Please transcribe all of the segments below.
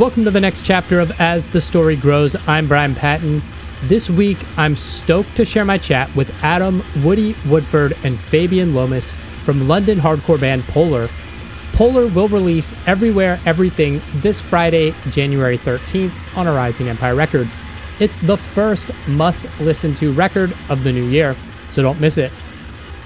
Welcome to the next chapter of As the Story Grows. I'm Brian Patton. This week, I'm stoked to share my chat with Adam, Woody Woodford, and Fabian Lomas from London hardcore band Polar. Polar will release Everywhere Everything this Friday, January 13th on Rising Empire Records. It's the first must listen to record of the new year, so don't miss it.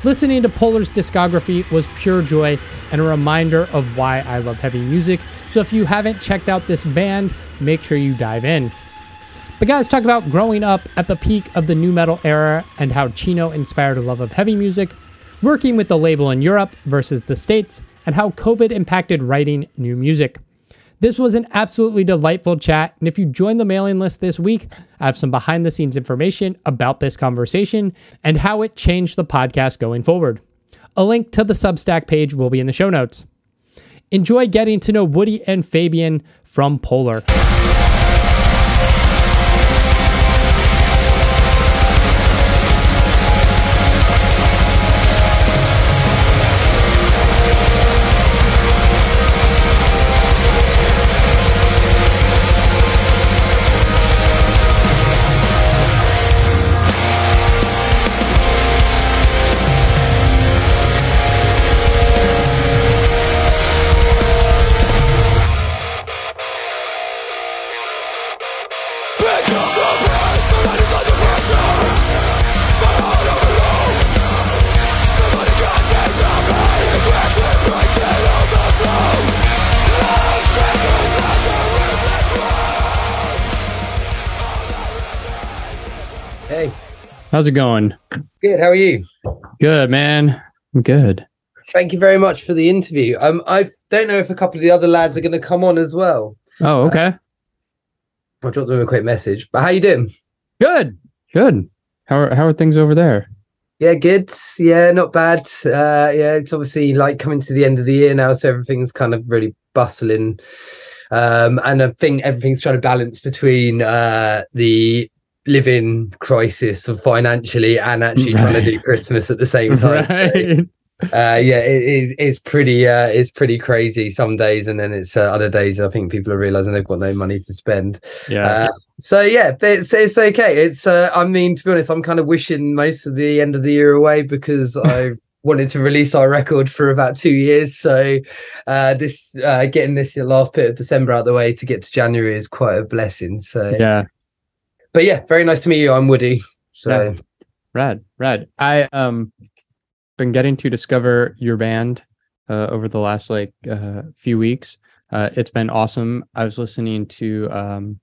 Listening to Polar's discography was pure joy and a reminder of why I love heavy music. So if you haven't checked out this band, make sure you dive in. The guys talk about growing up at the peak of the nu metal era and how Chino inspired a love of heavy music, working with the label in Europe versus the States, and how COVID impacted writing new music. This was an absolutely delightful chat. And if you join the mailing list this week, I have some behind the scenes information about this conversation and how it changed the podcast going forward. A link to the Substack page will be in the show notes. Enjoy getting to know Woody and Fabian from Polar. How's it going? good. How are you? Good, man. I'm good. Thank you very much for the interview. Um, I don't know if a couple of the other lads are going to come on as well. Oh, okay. I'll drop them a quick message. But how you doing? Good. Good. How are, how are things over there? Yeah, good. Yeah, not bad. Uh, yeah, it's obviously like coming to the end of the year now, so everything's kind of really bustling. Um, and I think everything's trying to balance between uh, the living crisis of financially and actually trying to do Christmas at the same time. So, uh yeah it is it's pretty uh it's pretty crazy some days and then it's uh, other days i think people are realizing they've got no money to spend Yeah. uh, so yeah it's it's okay it's uh i mean to be honest i'm kind of wishing most of the end of the year away because i wanted to release our record for about two years so uh this uh getting this last bit of december out of the way to get to january is quite a blessing so yeah. But yeah very nice to meet you i'm woody so Yeah. Rad. Rad. I um been getting to discover your band uh, over the last like uh, few weeks. Uh, it's been awesome. I was listening to um,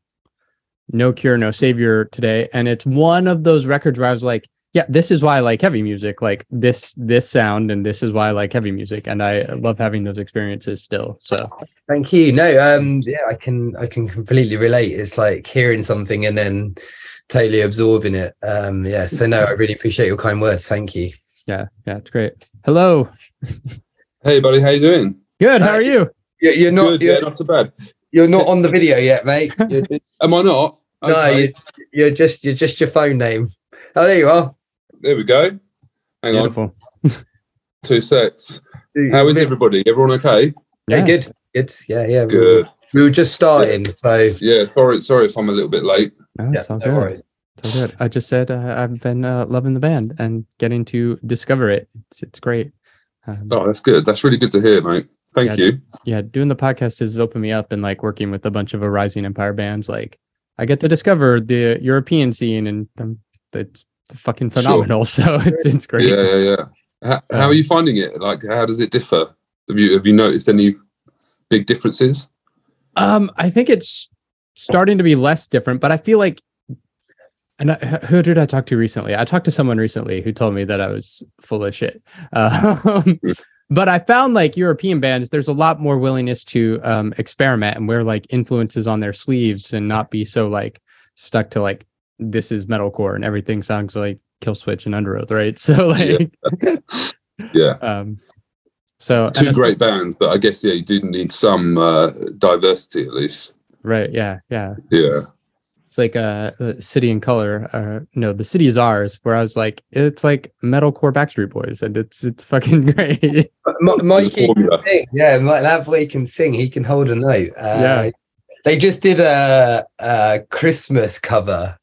No Cure, No Savior today, and it's one of those records where I was like, "Yeah, this is why I like heavy music. Like this, this sound, and this is why I like heavy music." And I love having those experiences still. So Thank you. No, um, yeah, I can I can completely relate. It's like hearing something and then totally absorbing it. Um, yeah. So no, I really appreciate your kind words. Thank you. yeah, yeah, it's great. Hello. Hey, buddy, how you doing? Good. How are you? You're, you're not Good, yeah, you're, not so bad. you're not on the video yet, mate. Just, Am I not? No, Okay, you, you're just you're just your phone name. Oh, there you are. There we go. Hang on, two sets. How is everybody? Everyone okay? Yeah, Yeah. good, good. Yeah, yeah. We, Good. were, we were just starting, so Yeah, sorry, sorry if I'm a little bit late. No, yeah, it's all no good. worries. So good. I just said uh, I've been uh, loving the band and getting to discover it. It's it's great. Um, Oh, that's good. That's really good to hear, mate. Thank Yeah, you. yeah, doing the podcast has opened me up and like working with a bunch of a Rising Empire bands. Like I get to discover the European scene and um, it's fucking Sure. phenomenal. So it's it's great. Yeah, yeah, yeah. How, how are you finding it? Like, how does it differ? Have you have you noticed any big differences? Um, I think it's starting to be less different, but I feel like, and I, who did I talk to recently? I talked to someone recently who told me that I was full of shit. Um, but I found like European bands, there's a lot more willingness to um, experiment and wear like influences on their sleeves and not be so like stuck to like this is metalcore and everything sounds like Killswitch and Underoath, right? So like, Yeah, um, so two it's- great bands, but I guess yeah, you do need some uh, diversity at least. right? Yeah, yeah. Yeah, It's like uh, uh, City and Color. Uh, no, the city is ours. Where I was like, it's like metalcore Backstreet Boys, and it's it's fucking great. Ma- Mikey can sing. Yeah, Mike, that boy can sing. He can hold a note. Uh, Yeah. They just did a, a Christmas cover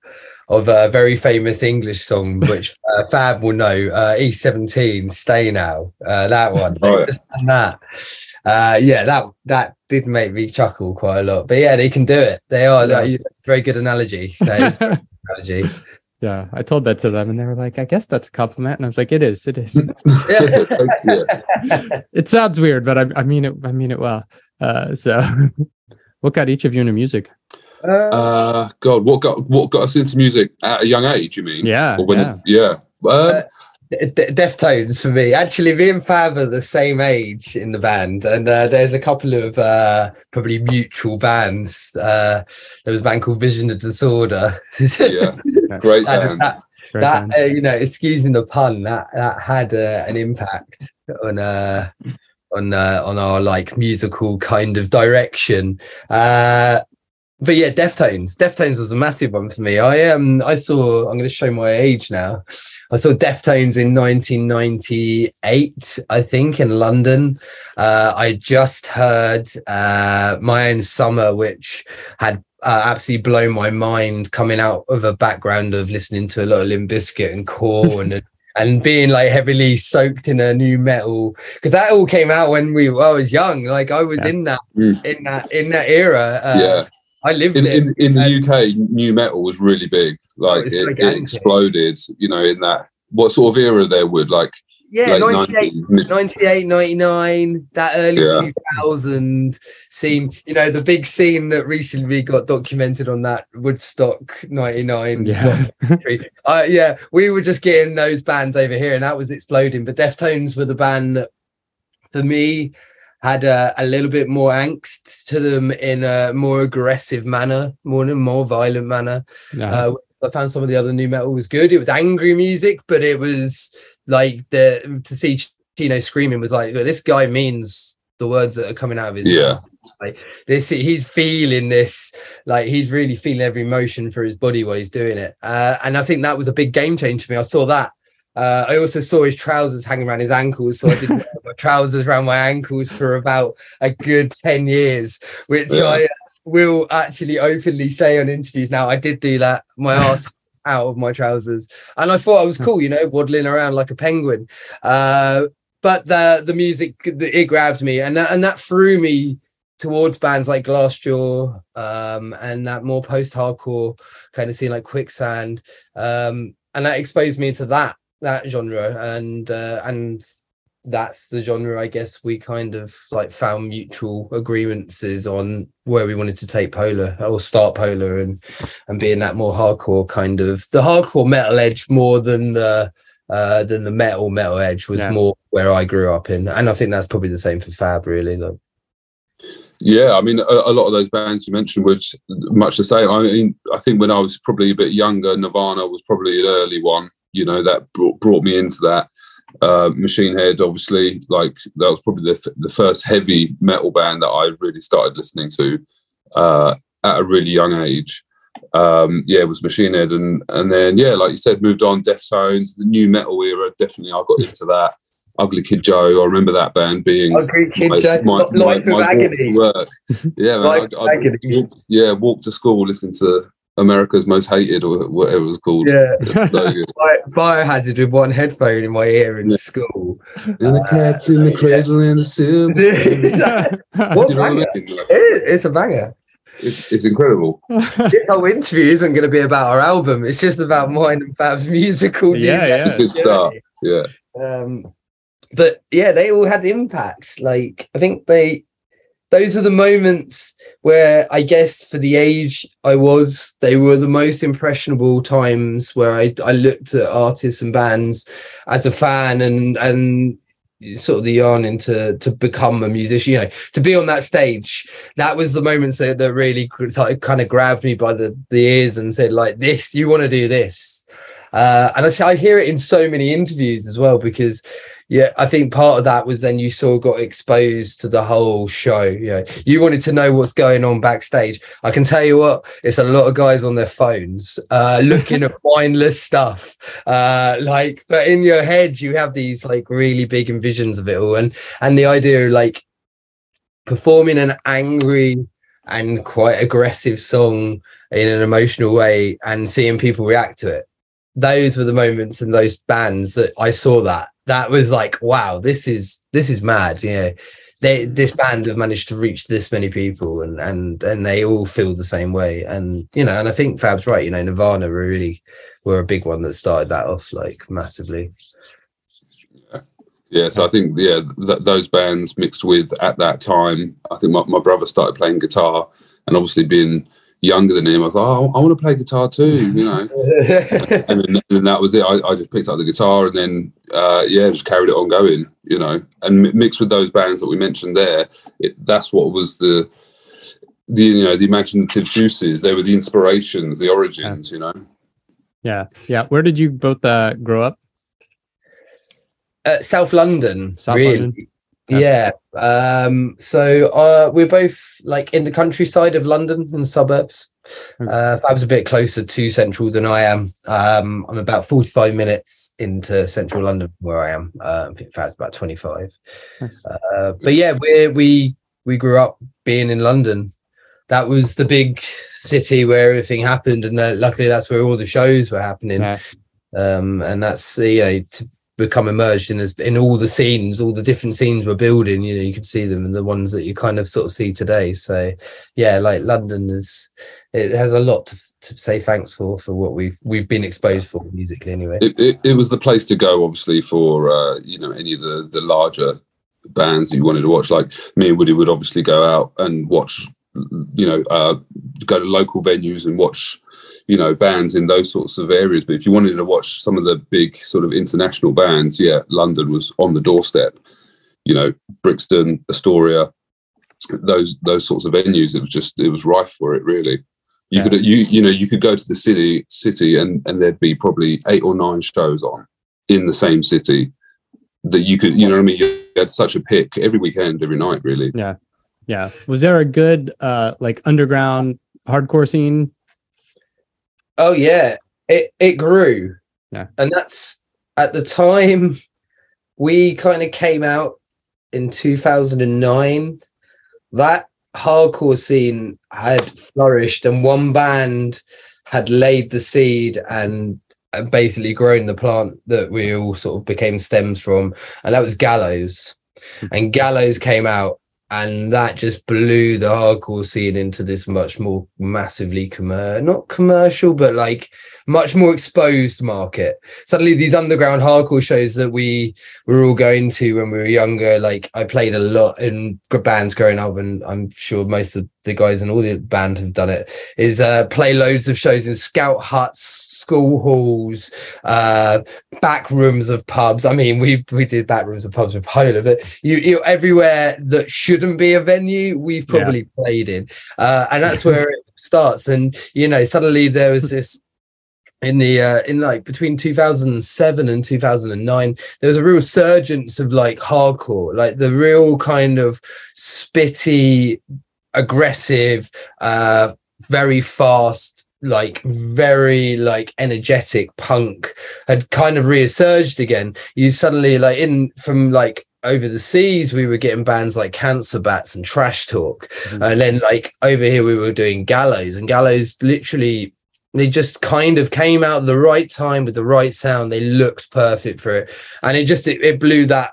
of a very famous English song, which uh, Fab will know. Uh, E17, "Stay Now." Uh, that one. Oh, yeah. that. Uh, yeah, that that did make me chuckle quite a lot. But yeah, they can do it. They are. Yeah. that- very good analogy. That is good analogy. yeah, I told that to them, and they were like, "I guess that's a compliment," and I was like, "It is, it is." It sounds weird, but I, I mean it. I mean it well. Uh, so, what got each of you into music? Uh, Uh, God, what got what got us into music at a young age? You mean? Yeah, Or when yeah. yeah. Um, D- Deftones for me. Actually, me and Fab are the same age in the band, and uh, there's a couple of uh, probably mutual bands. Uh, there was a band called Vision of Disorder. yeah. Great that, band. that, Very that, fun. uh, you know, excusing the pun, that that had uh, an impact on uh, on uh, on our like musical kind of direction. But yeah, Deftones. Deftones was a massive one for me. I um I saw. I'm going to show my age now. I saw Deftones in 1998, I think, in London. Uh, I just heard uh, My Own Summer, which had uh, absolutely blown my mind coming out of a background of listening to a lot of Limp Bizkit and Korn and and being like heavily soaked in a nu metal because that all came out when we I was young. Like I was Yeah. in that Mm. in that in that era. Uh, yeah. I lived In, in in the UK, nu metal was really big. Like it's it, it exploded. You know, in that what sort of era there would like yeah, late 98, 90s, 98, 99, that early Yeah. 2000 scene, you know, the big scene that recently got documented on that Woodstock 99 Yeah. uh, yeah, we were just getting those bands over here and that was exploding. But Deftones were the band that, for me, had a, a little bit more angst to them in a more aggressive manner, more in a more violent manner. Yeah. Uh, I found some of the other nu metal was good. It was angry music, but it was like the to see Chino screaming was like this guy means the words that are coming out of his Yeah. mouth. Like this, he's feeling this. Like he's really feeling every emotion for his body while he's doing it. Uh, and I think that was a big game change for me. I saw that. Uh, I also saw his trousers hanging around his ankles, so I didn't wear my trousers around my ankles for about a good ten years, which Yeah. I will actually openly say on interviews now. I did do that. My ass out of my trousers, and I thought I was cool, you know, waddling around like a penguin. Uh, but the the music it grabbed me, and that, and that threw me towards bands like Glassjaw um, and that more post-hardcore kind of scene like Quicksand, um, and that exposed me to that that genre, and uh, and that's the genre I guess we kind of like found mutual agreements is on where we wanted to take Polar or start Polar and and being that more hardcore kind of the hardcore metal edge more than the uh than the metal metal edge was Yeah. more where I grew up in and I think that's probably the same for Fab really like Yeah, I mean, a, a lot of those bands you mentioned were much the same. I mean, I think when I was probably a bit younger, Nirvana was probably an early one. You know, that brought, brought me into that. Uh, Machine Head, obviously, like that was probably the, f- the first heavy metal band that I really started listening to uh, at a really young age. Um, yeah, it was Machine Head, and and then yeah, like you said, moved on. Deftones, the nu metal era, definitely I got into that. Ugly Kid Joe, I remember that band being Ugly Kid my, Joe, my, my, Life my of Agony work. Yeah, man, Life I'd, of I'd Agony. walk, yeah, walk to school, listen to America's Most Hated or whatever it was called. yeah So biohazard with one headphone in my ear in Yeah. school And the cat's in the cradle and the silver. What what I banger? It- it's a banger it's, it's incredible. this whole interview isn't going to be about our album. It's just about mine and Fab's musical. Yeah, music yeah. Good start. Yeah. Um, but yeah, they all had impact. Like I think they, those are the moments where I guess for the age I was, they were the most impressionable times where I I looked at artists and bands as a fan and and sort of the yearning to to become a musician you know to be on that stage. That was the moments that, that really kind of grabbed me by the the ears and said like this you want to do this. Uh and I, I hear it in so many interviews as well because yeah i think part of that was then you sort of got exposed to the whole show you know you wanted to know what's going on backstage i can tell you what it's a lot of guys on their phones uh looking at mindless stuff uh like but in your head you have these like really big envisions of it all and and the idea of like performing an angry and quite aggressive song in an emotional way and seeing people react to it. Those were the moments in those bands that I saw that. That was like, wow, this is this is mad. You know, they this band have managed to reach this many people and and and they all feel the same way. And you know, and I think Fab's right, you know, Nirvana were really were a big one that started that off like massively. Yeah, so I think yeah, th- those bands mixed with at that time, I think my, my brother started playing guitar, and obviously being younger than him, I was like, oh, I want to play guitar too, you know. and, then, and, that was it. I, I, just picked up the guitar and then uh, yeah, just carried it on going, you know. And mixed with those bands that we mentioned there, it, that's what was the the you know the imaginative juices. They were the inspirations, the origins, yeah. you know. Yeah, yeah. Where did you both uh, grow up? Uh, South London, South really. London. Yeah. yeah. Um, so uh, we're both like in the countryside of London and suburbs. Okay. Uh, I was a bit closer to central than I am. Um, I'm about 45 minutes into central London where I am. Uh, I think that's about 25. Nice. Uh, but yeah, we we we grew up being in London. That was the big city where everything happened, and uh, luckily that's where all the shows were happening. Yeah. Um, and that's you know to become immersed in as in all the scenes, all the different scenes we're building. You know, you can see them and the ones that you kind of sort of see today. So, yeah, like London is it has a lot to, to say thanks for for what we've we've been exposed for musically anyway. It, it, it was the place to go, obviously, for uh, you know any of the the larger bands that you wanted to watch. Like me and Woody would obviously go out and watch, you know, uh, go to local venues and watch you know bands in those sorts of areas. But if you wanted to watch some of the big sort of international bands yeah london was on the doorstep. You know brixton astoria those those sorts of venues it was just it was rife for it really. You yeah. could you you know you could go to the city city and and there'd be probably eight or nine shows on in the same city that you could you know what i mean? You had such a pick every weekend every night really. Yeah. Yeah. Was there a good uh like underground hardcore scene Oh yeah, it it grew. Yeah, and that's at the time we kind of came out in 2009. That hardcore scene had flourished, and one band had laid the seed and basically grown the plant that we all sort of became stems from, and that was Gallows. Hmm. and Gallows came out and that just blew the hardcore scene into this much more massively commercial not commercial but like much more exposed market. Suddenly these underground hardcore shows that we were all going to when we were younger like i played a lot in bands growing up and i'm sure most of the guys in all the band have done it is uh play loads of shows in scout huts school halls, uh, back rooms of pubs. I mean, we we did back rooms of pubs with Polar, but you you everywhere that shouldn't be a venue, we've probably yeah. played in, uh, and that's where it starts. And you know, suddenly there was this in the uh, in like between 2007 and 2009 there was a real surgence of like hardcore like the real kind of spitty aggressive uh very fast like very like energetic punk had kind of resurged again. You suddenly like in from like over the seas we were getting bands like cancer bats and trash talk. Mm-hmm. and then like over here we were doing gallows and gallows literally they just kind of came out at the right time with the right sound. They looked perfect for it. And it just it, it blew that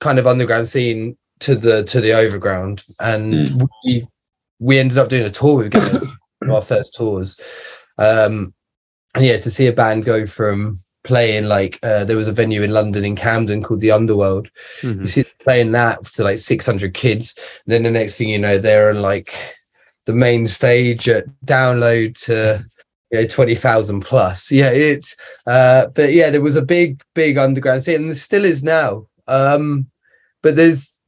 kind of underground scene to the to the overground. And mm. we we ended up doing a tour with gallows our first tours. Um, and yeah, to see a band go from playing like uh, there was a venue in London in Camden called the Underworld. Mm-hmm. You see playing that to like 600 kids. then the next thing you know, they're on like the main stage at download to you know 20,000 plus. Yeah, it's uh, but yeah, there was a big, big underground scene, and there still is now. Um, but there's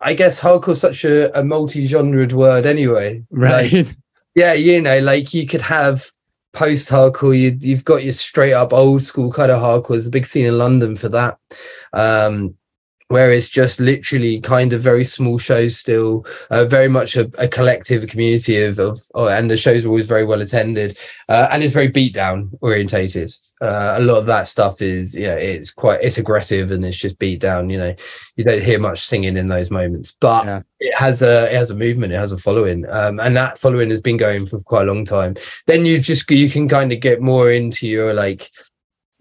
I guess hardcore such a, a multi-genred word anyway. Right. Like, yeah, you know, like you could have post hardcore, you, you've got your straight up old school kind of hardcore. There's a big scene in London for that. Um, where it's just literally kind of very small shows still uh, very much a, a, collective community of, of oh, and the shows are always very well attended uh, and it's very beat down orientated uh, a lot of that stuff is yeah it's quite it's aggressive and it's just beat down you know. You don't hear much singing in those moments but Yeah. it has a it has a movement it has a following. Um, and that following has been going for quite a long time. Then you just you can kind of get more into your like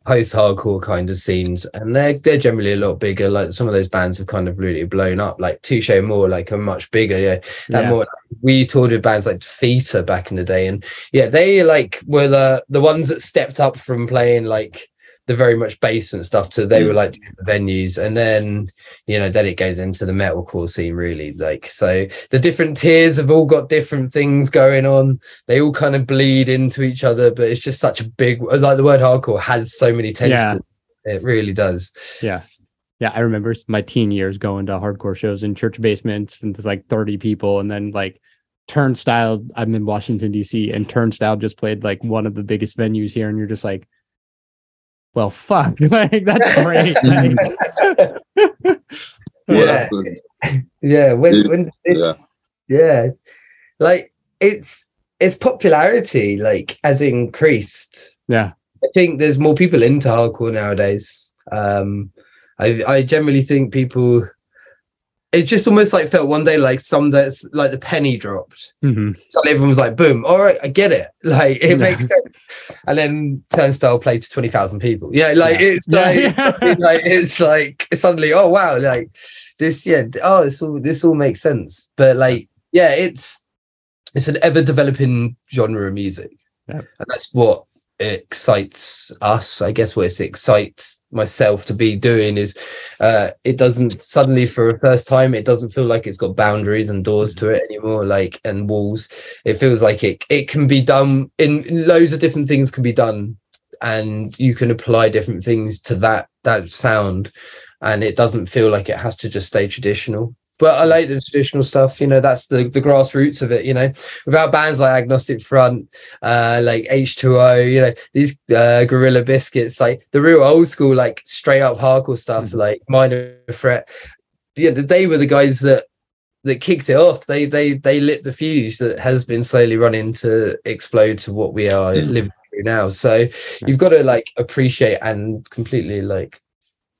post-hardcore kind of scenes and they're they're generally a lot bigger like some of those bands have kind of really blown up like Touché Amoré like are much bigger yeah that Yeah. more we toured with bands like Theta back in the day and yeah they like were the the ones that stepped up from playing like the very much basement stuff to they were mm. like the venues and then you know then it goes into the metalcore scene really like so the different tiers have all got different things going on they all kind of bleed into each other but it's just such a big like the word hardcore has so many tentacles it really does Yeah. Yeah. I remember my teen years going to hardcore shows in church basements and there's like 30 people. And then like Turnstile, I'm in Washington, D.C., and Turnstile just played like one of the biggest venues here. And you're just like, well, fuck. like, that's great. Like, What Yeah. yeah when Yeah. when this yeah. like it's its popularity like has increased yeah. i think there's more people into hardcore nowadays um i i generally think people it just almost like felt one day like some that's like the penny dropped. Hmm suddenly everyone was like boom all right i get it. Like it Yeah. makes sense. And then turnstile played to 20,000 people. Yeah like Yeah. it's like yeah. like it's like suddenly oh wow like this yeah oh this all this all makes sense. But like yeah it's it's an ever developing genre of music. And that's what excites us i guess what it excites myself to be doing is uh it doesn't suddenly for a first time it doesn't feel like it's got boundaries and doors to it anymore like and walls. It feels like it it can be done in loads of different things can be done and you can apply different things to that that sound. And it doesn't feel like it has to just stay traditional but I like the traditional stuff, you know, that's the, the grassroots of it, you know, without bands like Agnostic Front, uh, like H2O, you know, these uh, Gorilla Biscuits, like the real old school, like straight up hardcore stuff, Mhm. like Minor Threat. Yeah, they were the guys that that kicked it off. They they they lit the fuse that has been slowly running to explode to what we are Mm. living through now. So you've got to like appreciate and completely like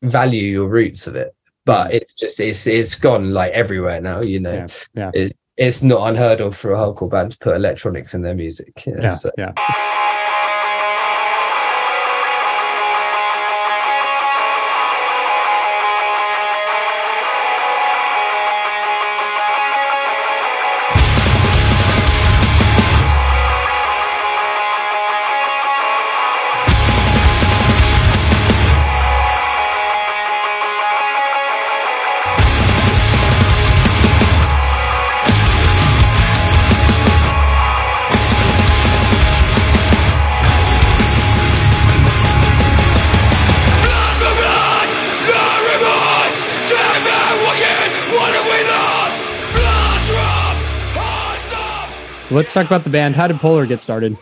value your roots of it. But it's just it's it's gone like everywhere now, you know. Yeah, yeah. It's it's not unheard of for a hardcore band to put electronics in their music. know, Yeah. so- Yeah. Let's talk about the band. How did Polar get started?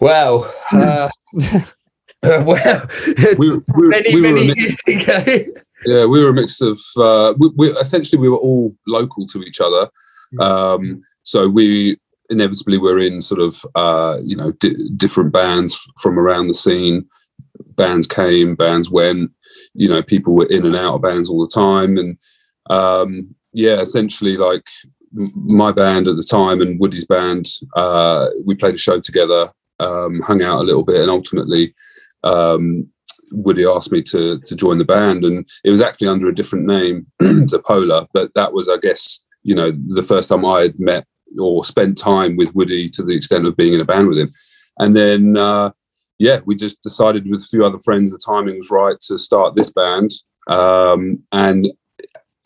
Wow. uh, well, it's We, were- we, many we many years ago. yeah, we were a mix of. Uh, we, we essentially we were all local to each other, um, so we inevitably were in sort of uh, you know di- different bands from around the scene. Bands came, bands went. You know, people were in and out of bands all the time, and um, yeah, essentially like m- my band at the time and Woody's band, uh, we played a show together, um, hung out a little bit, and ultimately. Um, Woody asked me to to join the band, and it was actually under a different name to Polar. But that was, I guess, you know, the first time I had met or spent time with Woody to the extent of being in a band with him. And then, uh, yeah, we just decided with a few other friends the timing was right to start this band, um, and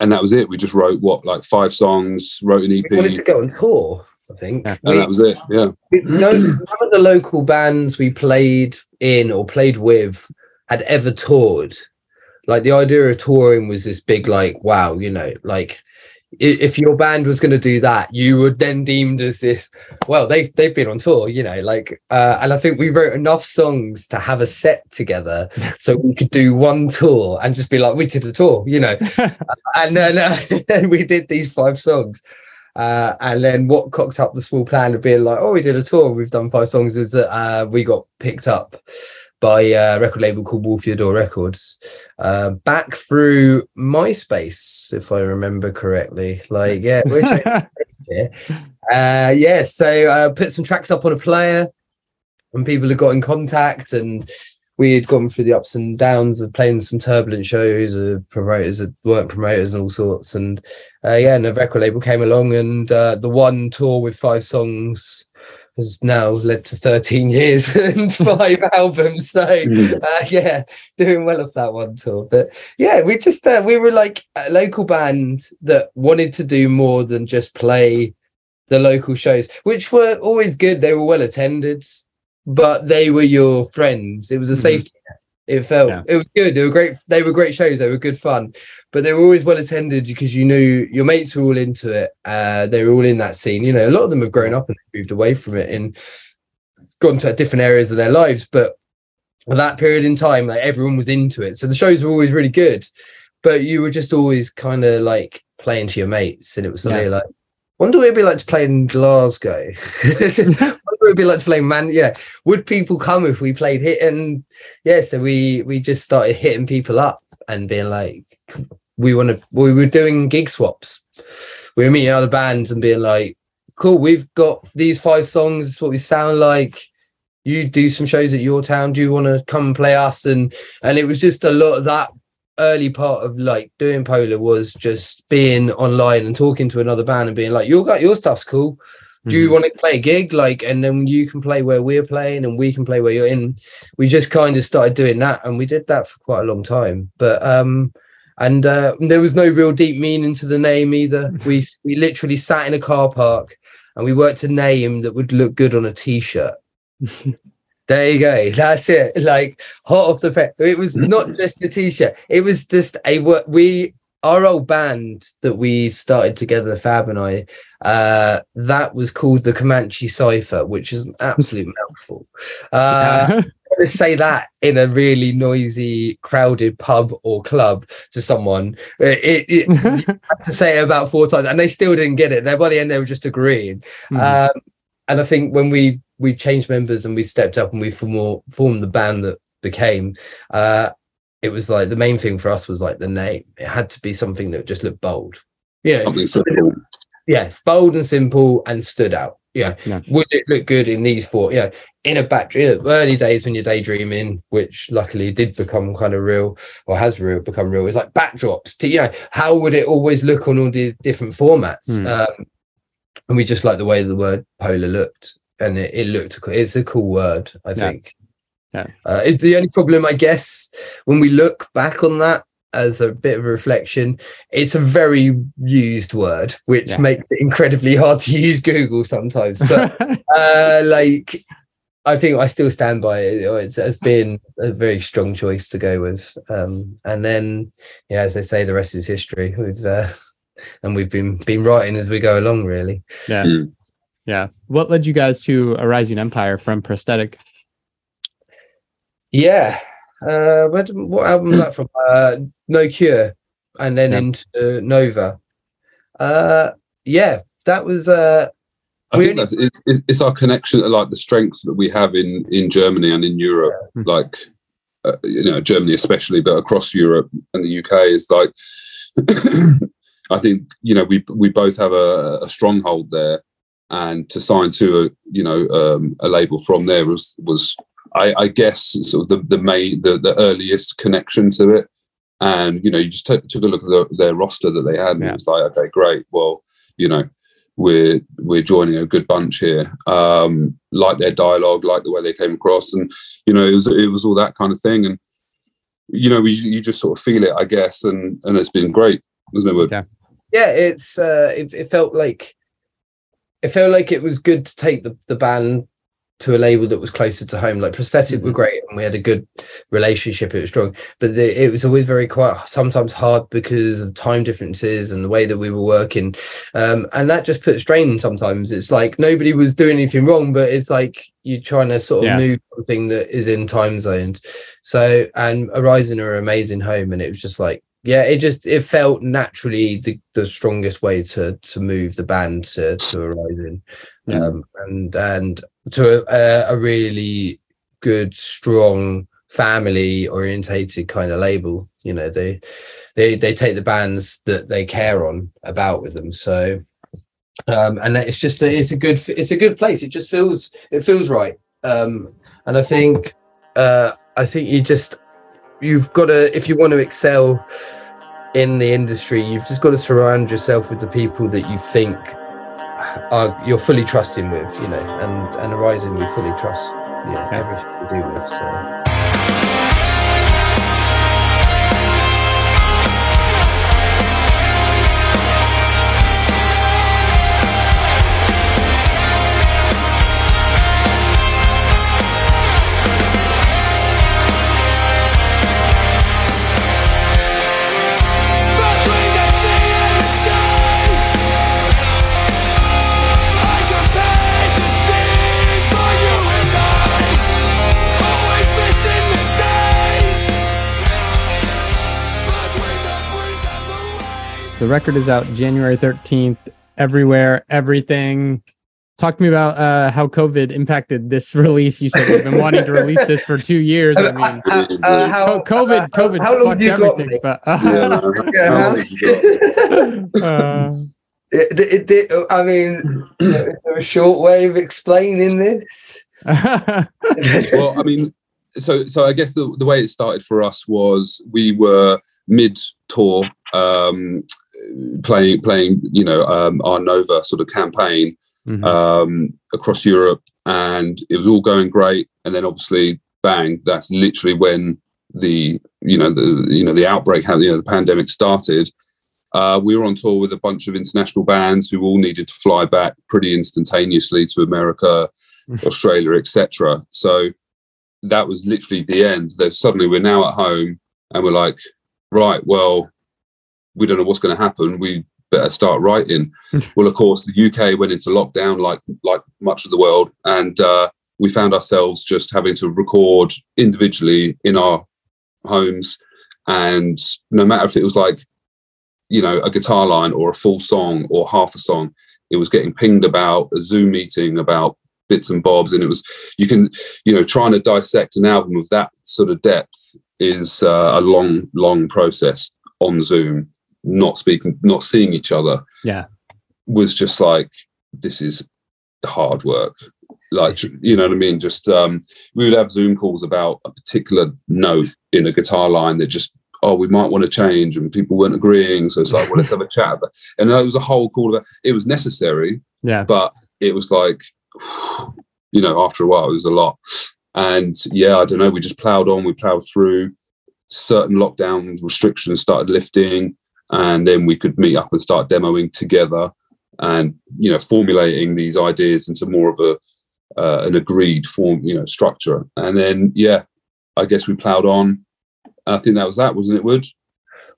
and that was it. We just wrote what like five songs, wrote an EP, We wanted to go on tour. I think. Yeah. and that was it. Yeah. No, none of the local bands we played in or played with had ever toured. Like the idea of touring was this big, like, wow, you know, like i- if your band was going to do that, you were then deemed as this. Well, they've they've been on tour, you know, like, uh, and I think we wrote enough songs to have a set together, so we could do one tour and just be like, we did a tour, you know, and then uh, we did these five songs. Uh, and then what cocked up the small plan of being like, oh, we did a tour, we've done five songs, is that uh, we got picked up by a record label called Wolf Your Door Records, uh, back through MySpace, if I remember correctly. Like, yeah, yeah, uh, yeah. So I uh, put some tracks up on a player, and people had got in contact, and we had gone through the ups and downs of playing some turbulent shows, uh, promoters that weren't promoters and all sorts. And uh, yeah, and a record label came along, and uh, the one tour with five songs has now led to 13 years and five albums. So mm. uh, yeah, doing well off that one tour. But yeah, we just uh, we were like a local band that wanted to do more than just play the local shows, which were always good. They were well attended, but they were your friends. It was a mm-hmm. safety net. It felt yeah. it was good. They were great. They were great shows. They were good fun, but they were always well attended because you knew your mates were all into it. Uh, they were all in that scene. You know, a lot of them have grown up and moved away from it and gone to different areas of their lives. But at that period in time, like everyone was into it. So the shows were always really good, but you were just always kind of like playing to your mates, and it was something yeah. like, wonder what it'd be like to play in Glasgow. it would be like to play man. Yeah, would people come if we played hit? And yeah, so we we just started hitting people up and being like, we want to. We were doing gig swaps. We were meeting other bands and being like, cool, we've got these five songs. What we sound like. You do some shows at your town. Do you want to come and play us? And and it was just a lot of that early part of like doing polar was just being online and talking to another band and being like, your got your stuff's cool do you mm-hmm. want to play a gig? Like and then you can play where we're playing and we can play where you're in. We just kind of started doing that and we did that for quite a long time. But um and uh, there was no real deep meaning to the name either. We we literally sat in a car park and we worked a name that would look good on a t-shirt. There you go. That's it. Like hot off the press it was not just a t-shirt. It was just a we our old band that we started together, the Fab and I, uh, that was called the Comanche Cipher, which is an absolute mouthful. Uh, say that in a really noisy, crowded pub or club to someone, it, it had to say it about four times, and they still didn't get it. There by the end, they were just agreeing. Mm. Um, and I think when we we changed members and we stepped up and we formed, formed the band that became. Uh, it was like the main thing for us was like the name. It had to be something that just looked bold. Yeah, something simple. Yeah, bold and simple and stood out. Yeah. yeah. Would it look good in these four? Yeah. In a battery, early days when you're daydreaming, which luckily did become kind of real or has real become real, it's like backdrops to, you know, how would it always look on all the different formats? Mm. Um, and we just like the way the word polar looked. And it, it looked, it's a cool word, I yeah. think. Yeah. Uh, the only problem, I guess, when we look back on that as a bit of a reflection, it's a very used word, which yeah. makes it incredibly hard to use Google sometimes. But uh, like, I think I still stand by it. It's, it's been a very strong choice to go with. Um, and then, yeah, as they say, the rest is history. We've uh, and we've been been writing as we go along, really. Yeah. Mm. Yeah. What led you guys to a rising empire from prosthetic? Yeah. Uh, what, what album was that from? Uh, no Cure, and then yeah. into Nova. Uh, yeah, that was. Uh, I think that's it's, it's our connection, like the strength that we have in in Germany and in Europe, yeah. like uh, you know Germany especially, but across Europe and the UK is like. I think you know we we both have a, a stronghold there, and to sign to a you know um, a label from there was was I, I guess sort of the the main the, the earliest connection to it. And you know, you just t- took a look at the, their roster that they had, and yeah. it's like, okay, great. Well, you know, we're we're joining a good bunch here. Um, like their dialogue, like the way they came across, and you know, it was it was all that kind of thing. And you know, we, you just sort of feel it, I guess, and and it's been great. There's no word. Yeah, yeah. It's uh, it, it felt like it felt like it was good to take the the band to a label that was closer to home. Like Prosthetic mm-hmm. were great and we had a good relationship. It was strong, but the, it was always very quite sometimes hard because of time differences and the way that we were working. Um, and that just put strain sometimes. It's like nobody was doing anything wrong, but it's like you're trying to sort of yeah. move something that is in time zoned. So, and Horizon are an amazing home. And it was just like, yeah, it just it felt naturally the, the strongest way to to move the band to to Horizon, yeah. um, and and to a, a, really good, strong family orientated kind of label. You know, they they they take the bands that they care on about with them. So um and it's just a, it's a good it's a good place. It just feels it feels right. Um and I think uh I think you just you've got to if you want to excel in the industry, you've just got to surround yourself with the people that you think are you're fully trusting with, you know, and and Horizon you fully trust, you know, everything you do with. So. The record is out January 13th, everywhere, everything. Talk to me about uh, how COVID impacted this release. You said you've been wanting to release this for two years. I mean, Uh, uh, how- COVID, uh, COVID, how long fucked have you got everything. But Yeah, uh, Yeah, how how- long have you got? uh, It, it, it- I mean, is there a short way of explaining this? well, I mean, so so I guess the, the way it started for us was we were mid tour, um, playing playing you know um, our Nova sort of campaign mhm. um, across Europe, and it was all going great. And then obviously, bang! That's literally when the you know the you know the outbreak, you know the pandemic started. Uh, we were on tour with a bunch of international bands who all needed to fly back pretty instantaneously to America, Australia, etc. So that was literally the end. That suddenly we're now at home and we're like, right, well, we don't know what's going to happen. We better start writing. well, of course, the UK went into lockdown like like much of the world, and uh, we found ourselves just having to record individually in our homes. And no matter if it was like, you know, a guitar line or a full song or half a song, it was getting pinged about a Zoom meeting about bits and bobs, and it was you can, you know, trying to dissect an album of that sort of depth is uh, a long, long process on Zoom, not speaking, not seeing each other. Yeah. was just like this is hard work. Like you know what I mean? Just um, we would have Zoom calls about a particular note in a guitar line that just oh we might want to change and people weren't agreeing, so it's like well let's have a chat. And it was a whole call about it was necessary, yeah. but it was like you know after a while it was a lot and yeah i don't know we just plowed on we plowed through certain lockdown restrictions started lifting and then we could meet up and start demoing together and you know formulating these ideas into more of a uh, an agreed form you know structure and then yeah i guess we plowed on i think that was that wasn't it wood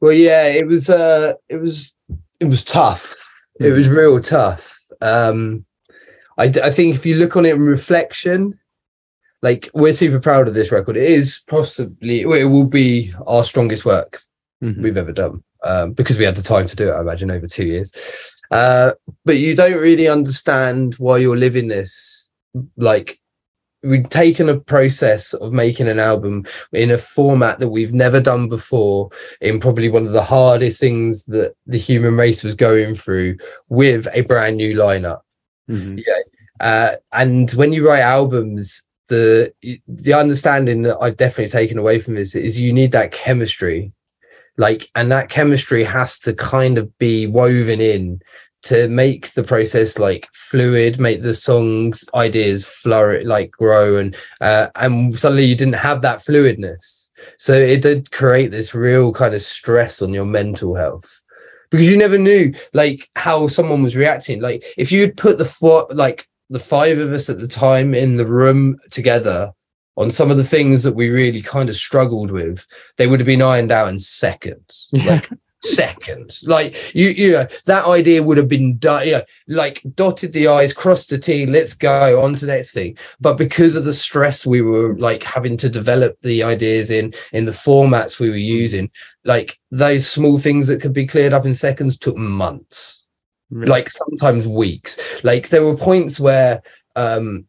Well, yeah, it was. Uh, it was. It was tough. It was real tough. Um, I, d- I think if you look on it in reflection, like we're super proud of this record. It is possibly it will be our strongest work Mhm. we've ever done um, because we had the time to do it. I imagine over two years. Uh, but you don't really understand why you're living this. Like we've taken a process of making an album in a format that we've never done before in probably one of the hardest things that the human race was going through with a brand new lineup Mhm. uh, and when you write albums the the understanding that i've definitely taken away from this is you need that chemistry like and that chemistry has to kind of be woven in to make the process like fluid make the songs ideas flourish like grow and uh, and suddenly you didn't have that fluidness. So it did create this real kind of stress on your mental health. Because you never knew like how someone was reacting. Like if you'd put the four like the five of us at the time in the room together on some of the things that we really kind of struggled with they would have been ironed out in seconds. Yeah. like seconds. Like you you know that idea would have been done you know, like dotted the i's crossed the t let's go on to the next thing. But because of the stress we were like having to develop the ideas in in the formats we were using like those small things that could be cleared up in seconds took months. Really. like sometimes weeks. Like there were points where um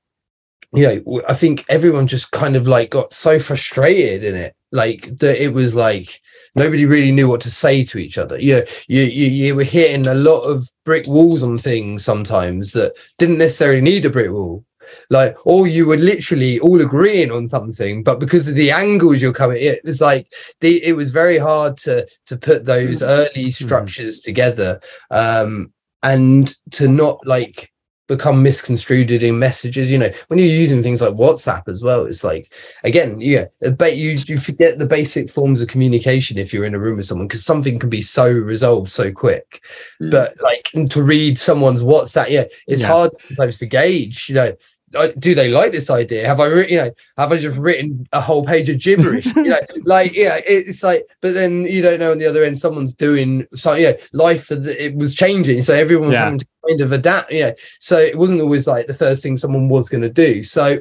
know, I think everyone just kind of like got so frustrated in it, like that it was like nobody really knew what to say to each other. You, you, you, you were hitting a lot of brick walls on things sometimes that didn't necessarily need a brick wall. Like, or you were literally all agreeing on something, but because of the angles you're coming, it was like the it was very hard to to put those early structures together, um, and to not like become misconstrued in messages you know when you're using things like whatsapp as well it's like again yeah but you you forget the basic forms of communication if you're in a room with someone because something can be so resolved so quick mm. but like to read someone's whatsapp yeah it's yeah. hard sometimes to gauge you know do they like this idea? Have I, written, you know, have I just written a whole page of gibberish? you know, like yeah, it's like, but then you don't know on the other end someone's doing so. Yeah, life it was changing, so everyone was yeah. having to kind of adapt. Yeah, so it wasn't always like the first thing someone was going to do. So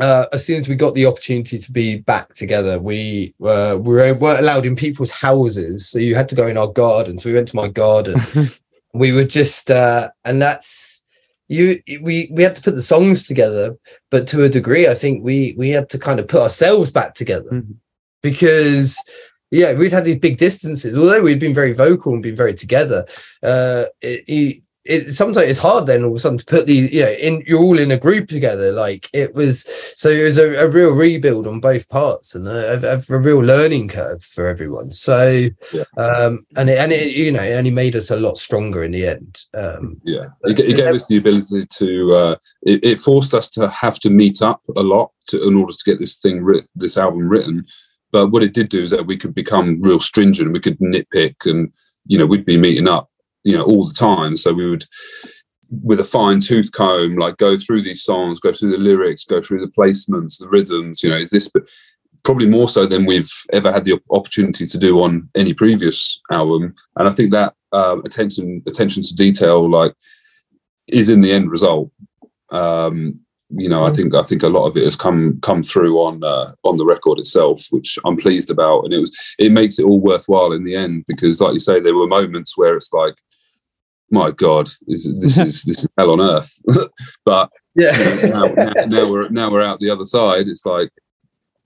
uh, as soon as we got the opportunity to be back together, we uh, we weren't allowed in people's houses, so you had to go in our garden. So we went to my garden. we were just, uh, and that's you we we had to put the songs together but to a degree i think we we had to kind of put ourselves back together mm-hmm. because yeah we'd had these big distances although we'd been very vocal and been very together uh it, it, it sometimes it's hard then all of a sudden to put the you know in you're all in a group together. Like it was so it was a, a real rebuild on both parts and a, a, a, real learning curve for everyone. So yeah. um and it and it you know it only made us a lot stronger in the end. Um yeah. It, it gave us the ability to uh it, it, forced us to have to meet up a lot to, in order to get this thing writ- this album written. But what it did do is that we could become real stringent. We could nitpick and you know we'd be meeting up you know all the time. So we would with a fine tooth comb like go through these songs go through the lyrics go through the placements the rhythms you know is this probably more so than we've ever had the opportunity to do on any previous album. And i think that uh, attention attention to detail like is in the end result. Um, you know, I mm. think I think a lot of it has come come through on uh, on the record itself, which I'm pleased about, and it was it makes it all worthwhile in the end because, like you say, there were moments where it's like, my God, this, this is this is hell on earth, but yeah, you know, now, now, now, we're now we're out the other side. It's like,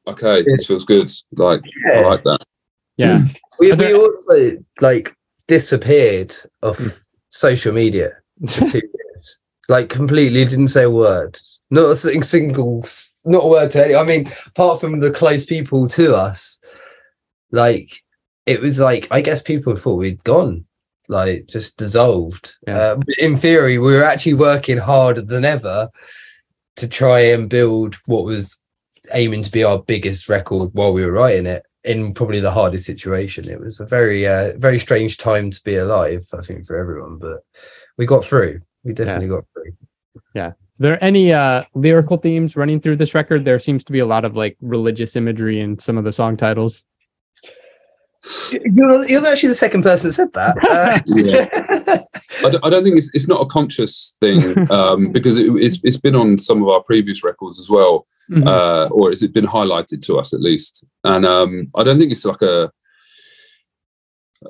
okay, this feels good. Like yeah. I like that. Yeah, we, we also like disappeared off mm. social media for two years. Like completely didn't say a word not a single, not a word to any. I mean, apart from the close people to us, like it was like I guess people thought we'd gone, like just dissolved. Yeah. Uh, in theory, we were actually working harder than ever to try and build what was aiming to be our biggest record while we were writing it in probably the hardest situation. It was a very, uh, very strange time to be alive, I think, for everyone, but we got through. We definitely yeah. got through. Yeah Are there any uh lyrical themes running through this record there seems to be a lot of like religious imagery in some of the song titles you're, you're actually the second person that said that uh, yeah. I, don't, I, don't, think it's, it's not a conscious thing um, because it, it's, it's been on some of our previous records as well mm-hmm. uh, or has it been highlighted to us at least and um, i don't think it's like a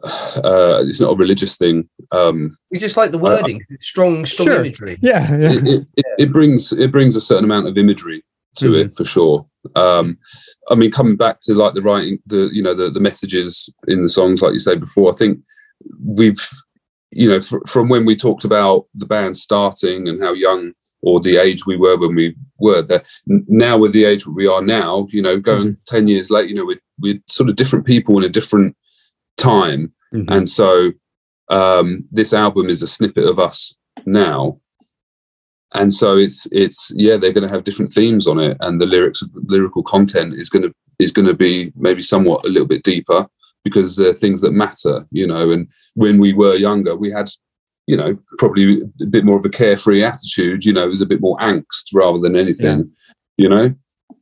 uh, it's not a religious thing. Um, we just like the wording, uh, strong, strong sure. imagery. Yeah, yeah. It, it, it, it, brings it brings a certain amount of imagery to mm-hmm. it for sure. Um, I mean, coming back to like the writing, the you know the the messages in the songs, like you say before, I think we've you know fr- from when we talked about the band starting and how young or the age we were when we were there. Now with the age we are now, you know, going mm-hmm. ten years later, you know, we're, we're sort of different people in a different time. Mm-hmm. And so um, this album is a snippet of us now. And so it's it's yeah they're going to have different themes on it, and the lyrics lyrical content is going to is going to be maybe somewhat a little bit deeper because they're things that matter, you know. And when we were younger, we had you know probably a bit more of a carefree attitude. You know, it was a bit more angst rather than anything, yeah. you know.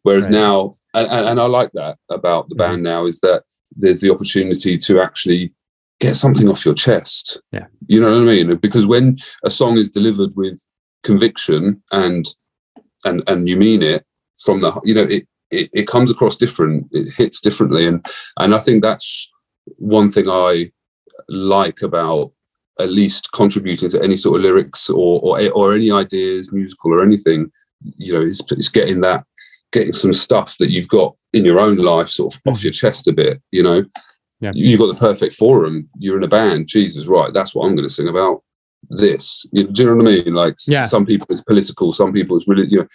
Whereas right. now, and, and, I like that about the mm-hmm. band now is that there's the opportunity to actually get something off your chest. Yeah. You know what I mean? Because when a song is delivered with conviction and and and you mean it from the you know it it, it comes across different it hits differently and and i think that's one thing i like about at least contributing to any sort of lyrics or or, or any ideas musical or anything you know, it's, it's getting that, getting some stuff that you've got in your own life sort of off mm. your chest a bit, you know. Yeah. You've got the perfect forum. You're in a band. Jesus, right. That's what I'm going to sing about. This. You, do you know what I mean? Like Yeah. some people it's political, some people it's really, you know.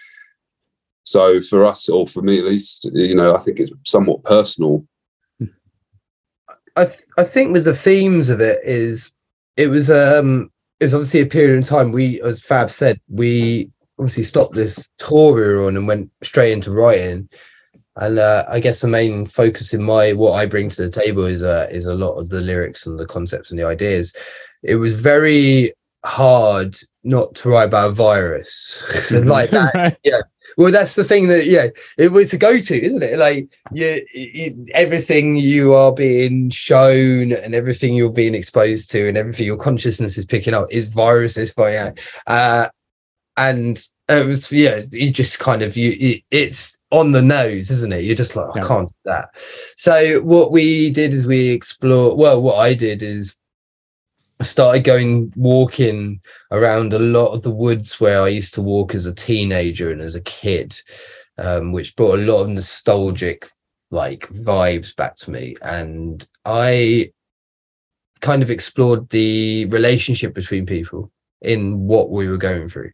So for us, or for me at least, you know, I think it's somewhat personal. I th- I think with the themes of it is it was um it was obviously a period in time we as Fab said we obviously stopped this tour we were on and went straight into writing and uh, I guess the main focus in my what I bring to the table is uh, is a lot of the lyrics and the concepts and the ideas. It was very hard not to write about a virus like that Right. well, that's the thing that yeah, it was a go-to, isn't it? Like you, you, everything you are being shown and everything you're being exposed to and everything your consciousness is picking up is viruses for you. Uh, and it was yeah, you just kind of you. It, it's on the nose, isn't it? You're just like Yeah. I can't do that. So what we did is we explore. Well, what I did is. I started going walking around a lot of the woods where I used to walk as a teenager and as a kid, um, which brought a lot of nostalgic like vibes back to me. And I kind of explored the relationship between people in what we were going through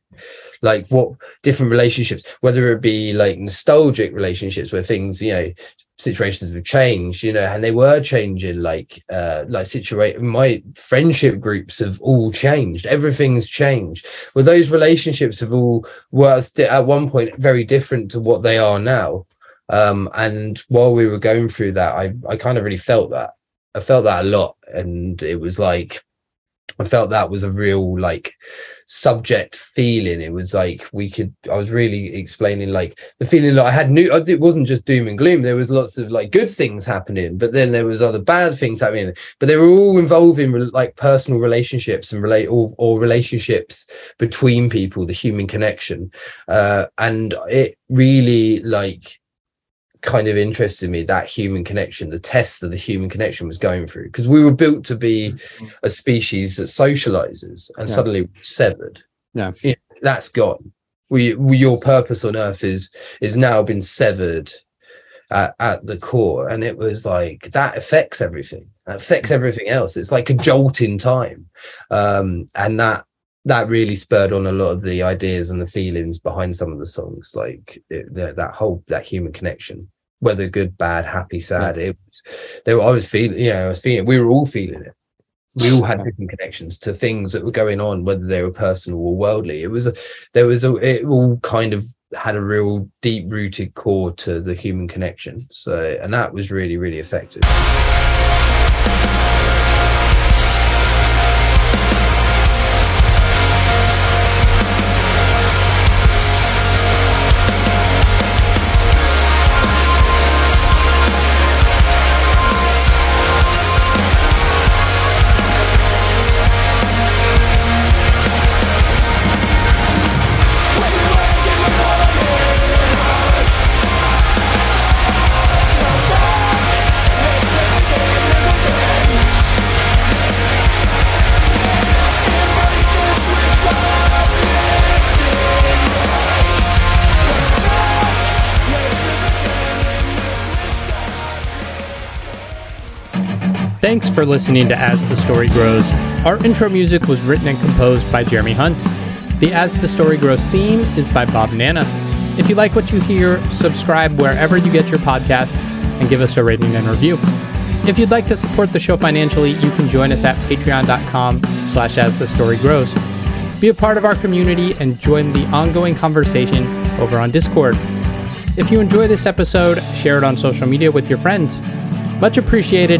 like what different relationships whether it be like nostalgic relationships where things you know situations have changed you know and they were changing like uh like situate my friendship groups have all changed. Everything's changed. Well those relationships have all were at one point very different to what they are now. Um and while we were going through that i i kind of really felt that. I felt that a lot. And it was like i felt that was a real like subject feeling. It was like we could i was really explaining like the feeling that i had new it wasn't just doom and gloom. There was lots of like good things happening but then there was other bad things happening. But they were all involving like personal relationships and relate or, or relationships between people the human connection. Uh and it really like kind of interested me that human connection the test that the human connection was going through. Because we were built to be a species that socializes and Yeah. suddenly severed. Yeah. You know, that's gone. We, we your purpose on earth is is now been severed at, at the core and it was like that affects everything. That affects everything else. It's like a jolt in time. Um and that that really spurred on a lot of the ideas and the feelings behind some of the songs like it, that, that whole that human connection whether good bad happy sad it was they were, i was feeling you know i was feeling we were all feeling it. We all had different connections to things that were going on whether they were personal or worldly. It was a there was a it all kind of had a real deep rooted core to the human connection. So and that was really really effective Thanks for listening to As the Story Grows. Our intro music was written and composed by Jeremy Hunt. The As the Story Grows theme is by Bob Nanna. If you like what you hear, subscribe wherever you get your podcasts and give us a rating and review. If you'd like to support the show financially, you can join us at patreon.com slash as the story grows. Be a part of our community and join the ongoing conversation over on Discord. If you enjoy this episode, share it on social media with your friends. Much appreciated,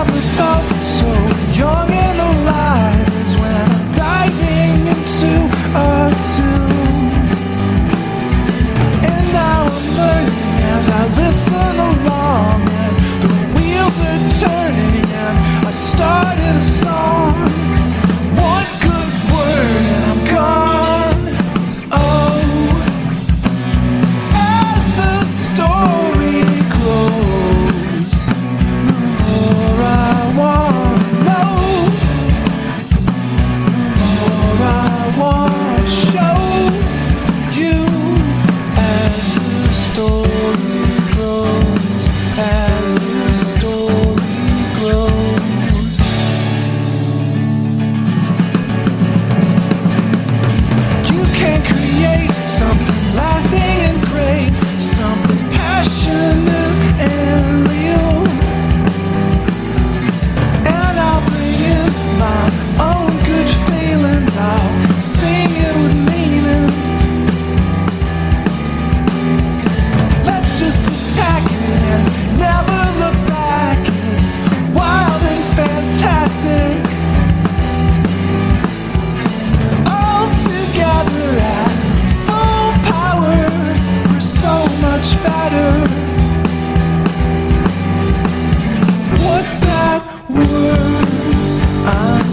I'm